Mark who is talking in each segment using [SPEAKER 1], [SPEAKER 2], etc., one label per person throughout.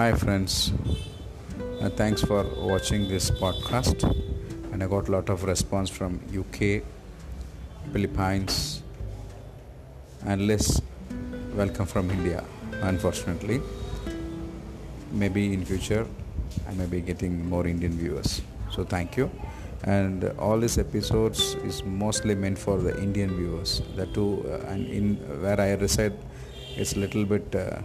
[SPEAKER 1] Hi, friends. Uh, thanks for watching this podcast. And I got a lot of response from UK, Philippines, and less welcome from India. Unfortunately, maybe in future I may be getting more Indian viewers. So thank you. And all these episodes is mostly meant for the Indian viewers. The two uh, and in where I reside, it's a little bit. Uh,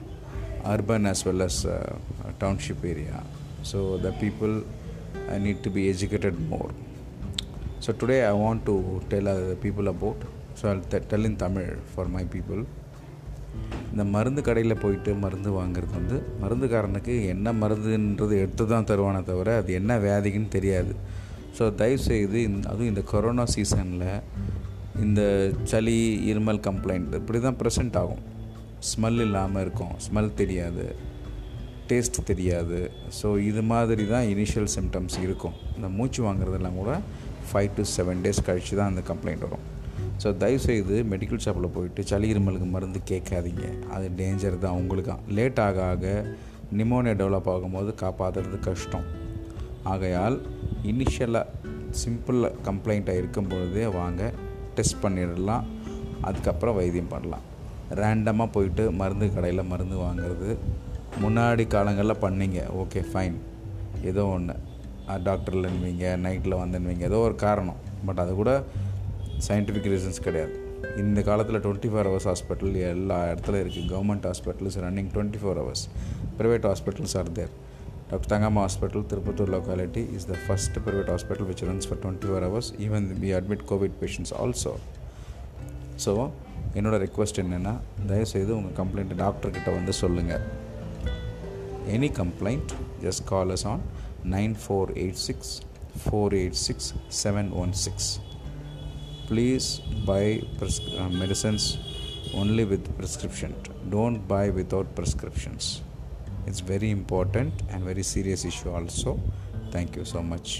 [SPEAKER 1] urban as well as uh, township area. So the people uh, need to be educated more. So today i want to tell uh, other people about so i'll t- tell in tamil for my people. இந்த மருந்து கடையில் போயிட்டு மருந்து வாங்குறது வந்து மருந்துக்காரனுக்கு என்ன மருந்துன்றது எடுத்து தான் தருவானே தவிர அது என்ன வியாதிக்குன்னு தெரியாது. ஸோ தயவுசெய்து இந்த அதுவும் இந்த கொரோனா சீசனில் இந்த சளி இருமல் கம்ப்ளைண்ட் இப்படி தான் ப்ரெசென்ட் ஆகும். ஸ்மெல் இல்லாமல் இருக்கும். ஸ்மெல் தெரியாது. டேஸ்ட் தெரியாது. ஸோ இது மாதிரி தான் இனிஷியல் சிம்டம்ஸ் இருக்கும். இந்த மூச்சு வாங்குறதெல்லாம் கூட ஃபைவ் டு செவன் டேஸ் கழித்து தான் அந்த கம்ப்ளைண்ட் வரும். ஸோ தயவுசெய்து மெடிக்கல் ஷாப்பில் போயிட்டு சளி இருமலுக்கு மருந்து கேட்காதீங்க. அது டேஞ்சர் தான் உங்களுக்கு. லேட் ஆக ஆக நிமோனியா டெவலப் ஆகும்போது காப்பாற்றுறது கஷ்டம். ஆகையால் இனிஷியலாக சிம்பிளாக கம்ப்ளைண்ட்டாக இருக்கும் பொழுதே வாங்க டெஸ்ட் பண்ணிடலாம். அதுக்கப்புறம் வைத்தியம் பண்ணலாம். ரேண்டமாக போயிட்டு மருந்து கடையில் மருந்து வாங்குறது. முன்னாடி காலங்களில் பண்ணீங்க. ஓகே ஃபைன் ஏதோ ஒன்று டாக்டரில் நின்வீங்க நைட்டில் வந்துடுவீங்க ஏதோ ஒரு காரணம். பட் அது கூட சயின்டிஃபிக் ரீசன்ஸ் கிடையாது. இந்த காலத்தில் டுவெண்ட்டி ஃபோர் ஹவர்ஸ் ஹாஸ்பிட்டல் எல்லா இடத்துல இருக்குது government hospitals running twenty four hours private hospitals are there doctor Thangamma hospital Tirupattur locality is the first private hospital which runs for twenty four hours even we admit Covid patients also so என்னோடய request என்னென்னா தயவுசெய்து உங்கள் கம்ப்ளைண்ட்டை டாக்டர்கிட்ட வந்து சொல்லுங்கள் any complaint just call us on nine four eight six four eight six seven one six please buy ப்ரிஸ் medicines only with prescription don't buy without prescriptions it's very important and very serious issue also thank you so much